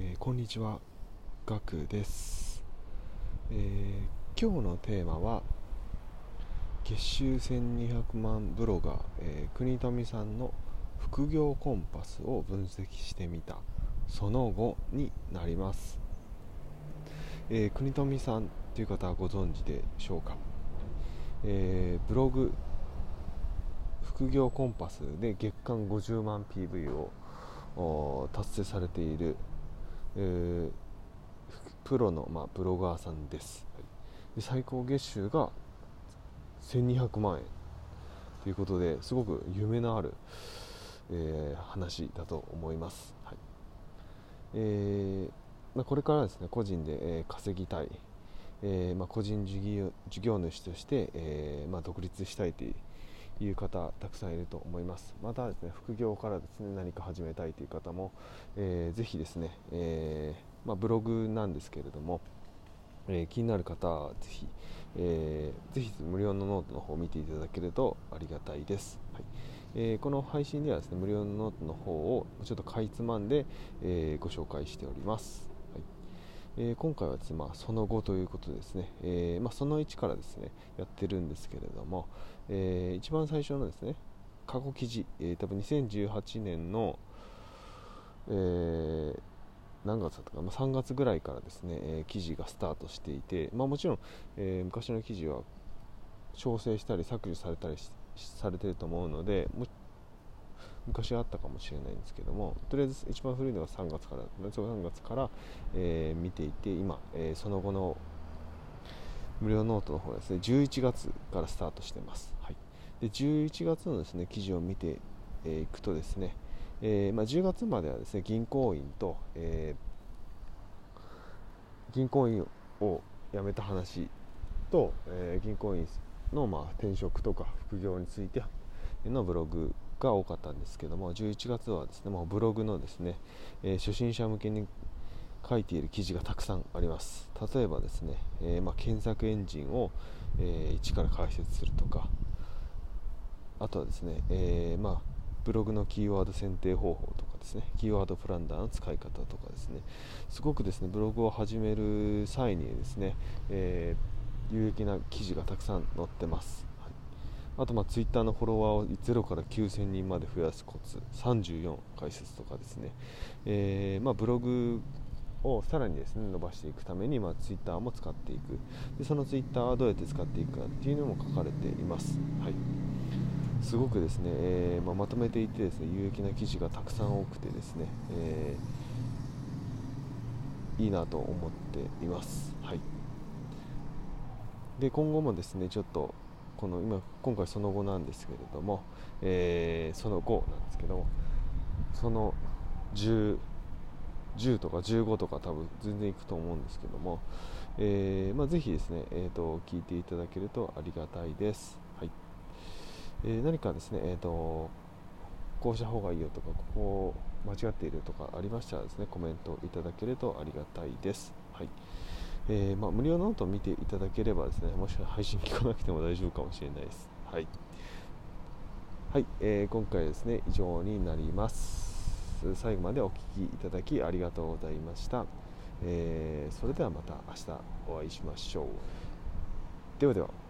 えー、こんにちは、ガクです、えー、今日のテーマは月収1200万ブロガー、えー、国富さんの副業コンパスを分析してみた。その後になります、え国富さんという方はご存知でしょうか、えブログ副業コンパスで月間50万 PV を達成されている、えー、プロの、まあ、ブロガーさんです、はい、で最高月収が1200万円。ということですごく夢のある、えー、話だと思います、はい。えーまあ、これからですね個人で、えー、稼ぎたい、えーまあ、個人事業事業主として、えーまあ、独立したいといういう方たくさんいると思います。またですね副業からですね何か始めたいという方も、えー、ぜひですね、えー、まあ、ブログなんですけれども、えー、気になる方はぜひ、えー、ぜひ無料のノートの方を見ていただけるとありがたいです、はい。えー、この配信ではですね無料のノートの方をちょっとかいつまんで、えご紹介しております。えー、今回はですね、まあ、その後ということですね、えー、まあ、その1からですねやってるんですけれども、えー、一番最初のですね過去記事、え多分2018年の、え何月だったか、まあ、3月ぐらいからですね、え記事がスタートしていて、まあ、もちろん、え昔の記事は調整したり削除されたりされてると思うので昔あったかもしれないんですけどもとりあえず一番古いのが3月から3月から、えー、見ていて今、えー、その後の無料ノートの方ですね11月からスタートしてます、はい、で11月のですね記事を見てい、えー、くとですね、えーまあ、10月まではですね銀行員と、え、銀行員を辞めた話と、え、銀行員のまあ転職とか副業についてのブログが多かったんですけども11月はですねもうブログのですね、えー、初心者向けに書いている記事がたくさんあります。例えばですね、えー、まあ、検索エンジンを、えー、一から解説するとかあとはですね、えまあ、ブログのキーワード選定方法とかですねキーワードプランナーの使い方とかですねすごくですねブログを始める際にですね、え有益な記事がたくさん載ってます。あとまあツイッターのフォロワーを0から9000人まで増やすコツ34解説とかですね、えー、まあ、ブログをさらにですね伸ばしていくために、まあ、ツイッターも使っていく。でそのツイッターはどうやって使っていくかっていうのも書かれています、はい、すごくですね、えー、まあ、まとめていてですね有益な記事がたくさん多くてですね、えー、いいなと思っています、はい、で今後もですねちょっとこの今今回その後なんですけれども、えー、その後なんですけどその10 10とか15とか多分全然いくと思うんですけども、えーまあ、ぜひですね、えーと、聞いていただけるとありがたいです、はい。えー、何かですね、えーと、こうした方がいいよとかここを間違っているとかありましたらですねコメントいただけるとありがたいです、はい。えー、まあ、無料ノートを見ていただければですねもし配信聞かなくても大丈夫かもしれないです。はい、はいえー、今回ですね以上になります。最後までお聴きいただきありがとうございました。えー、それではまた明日お会いしましょう。ではでは。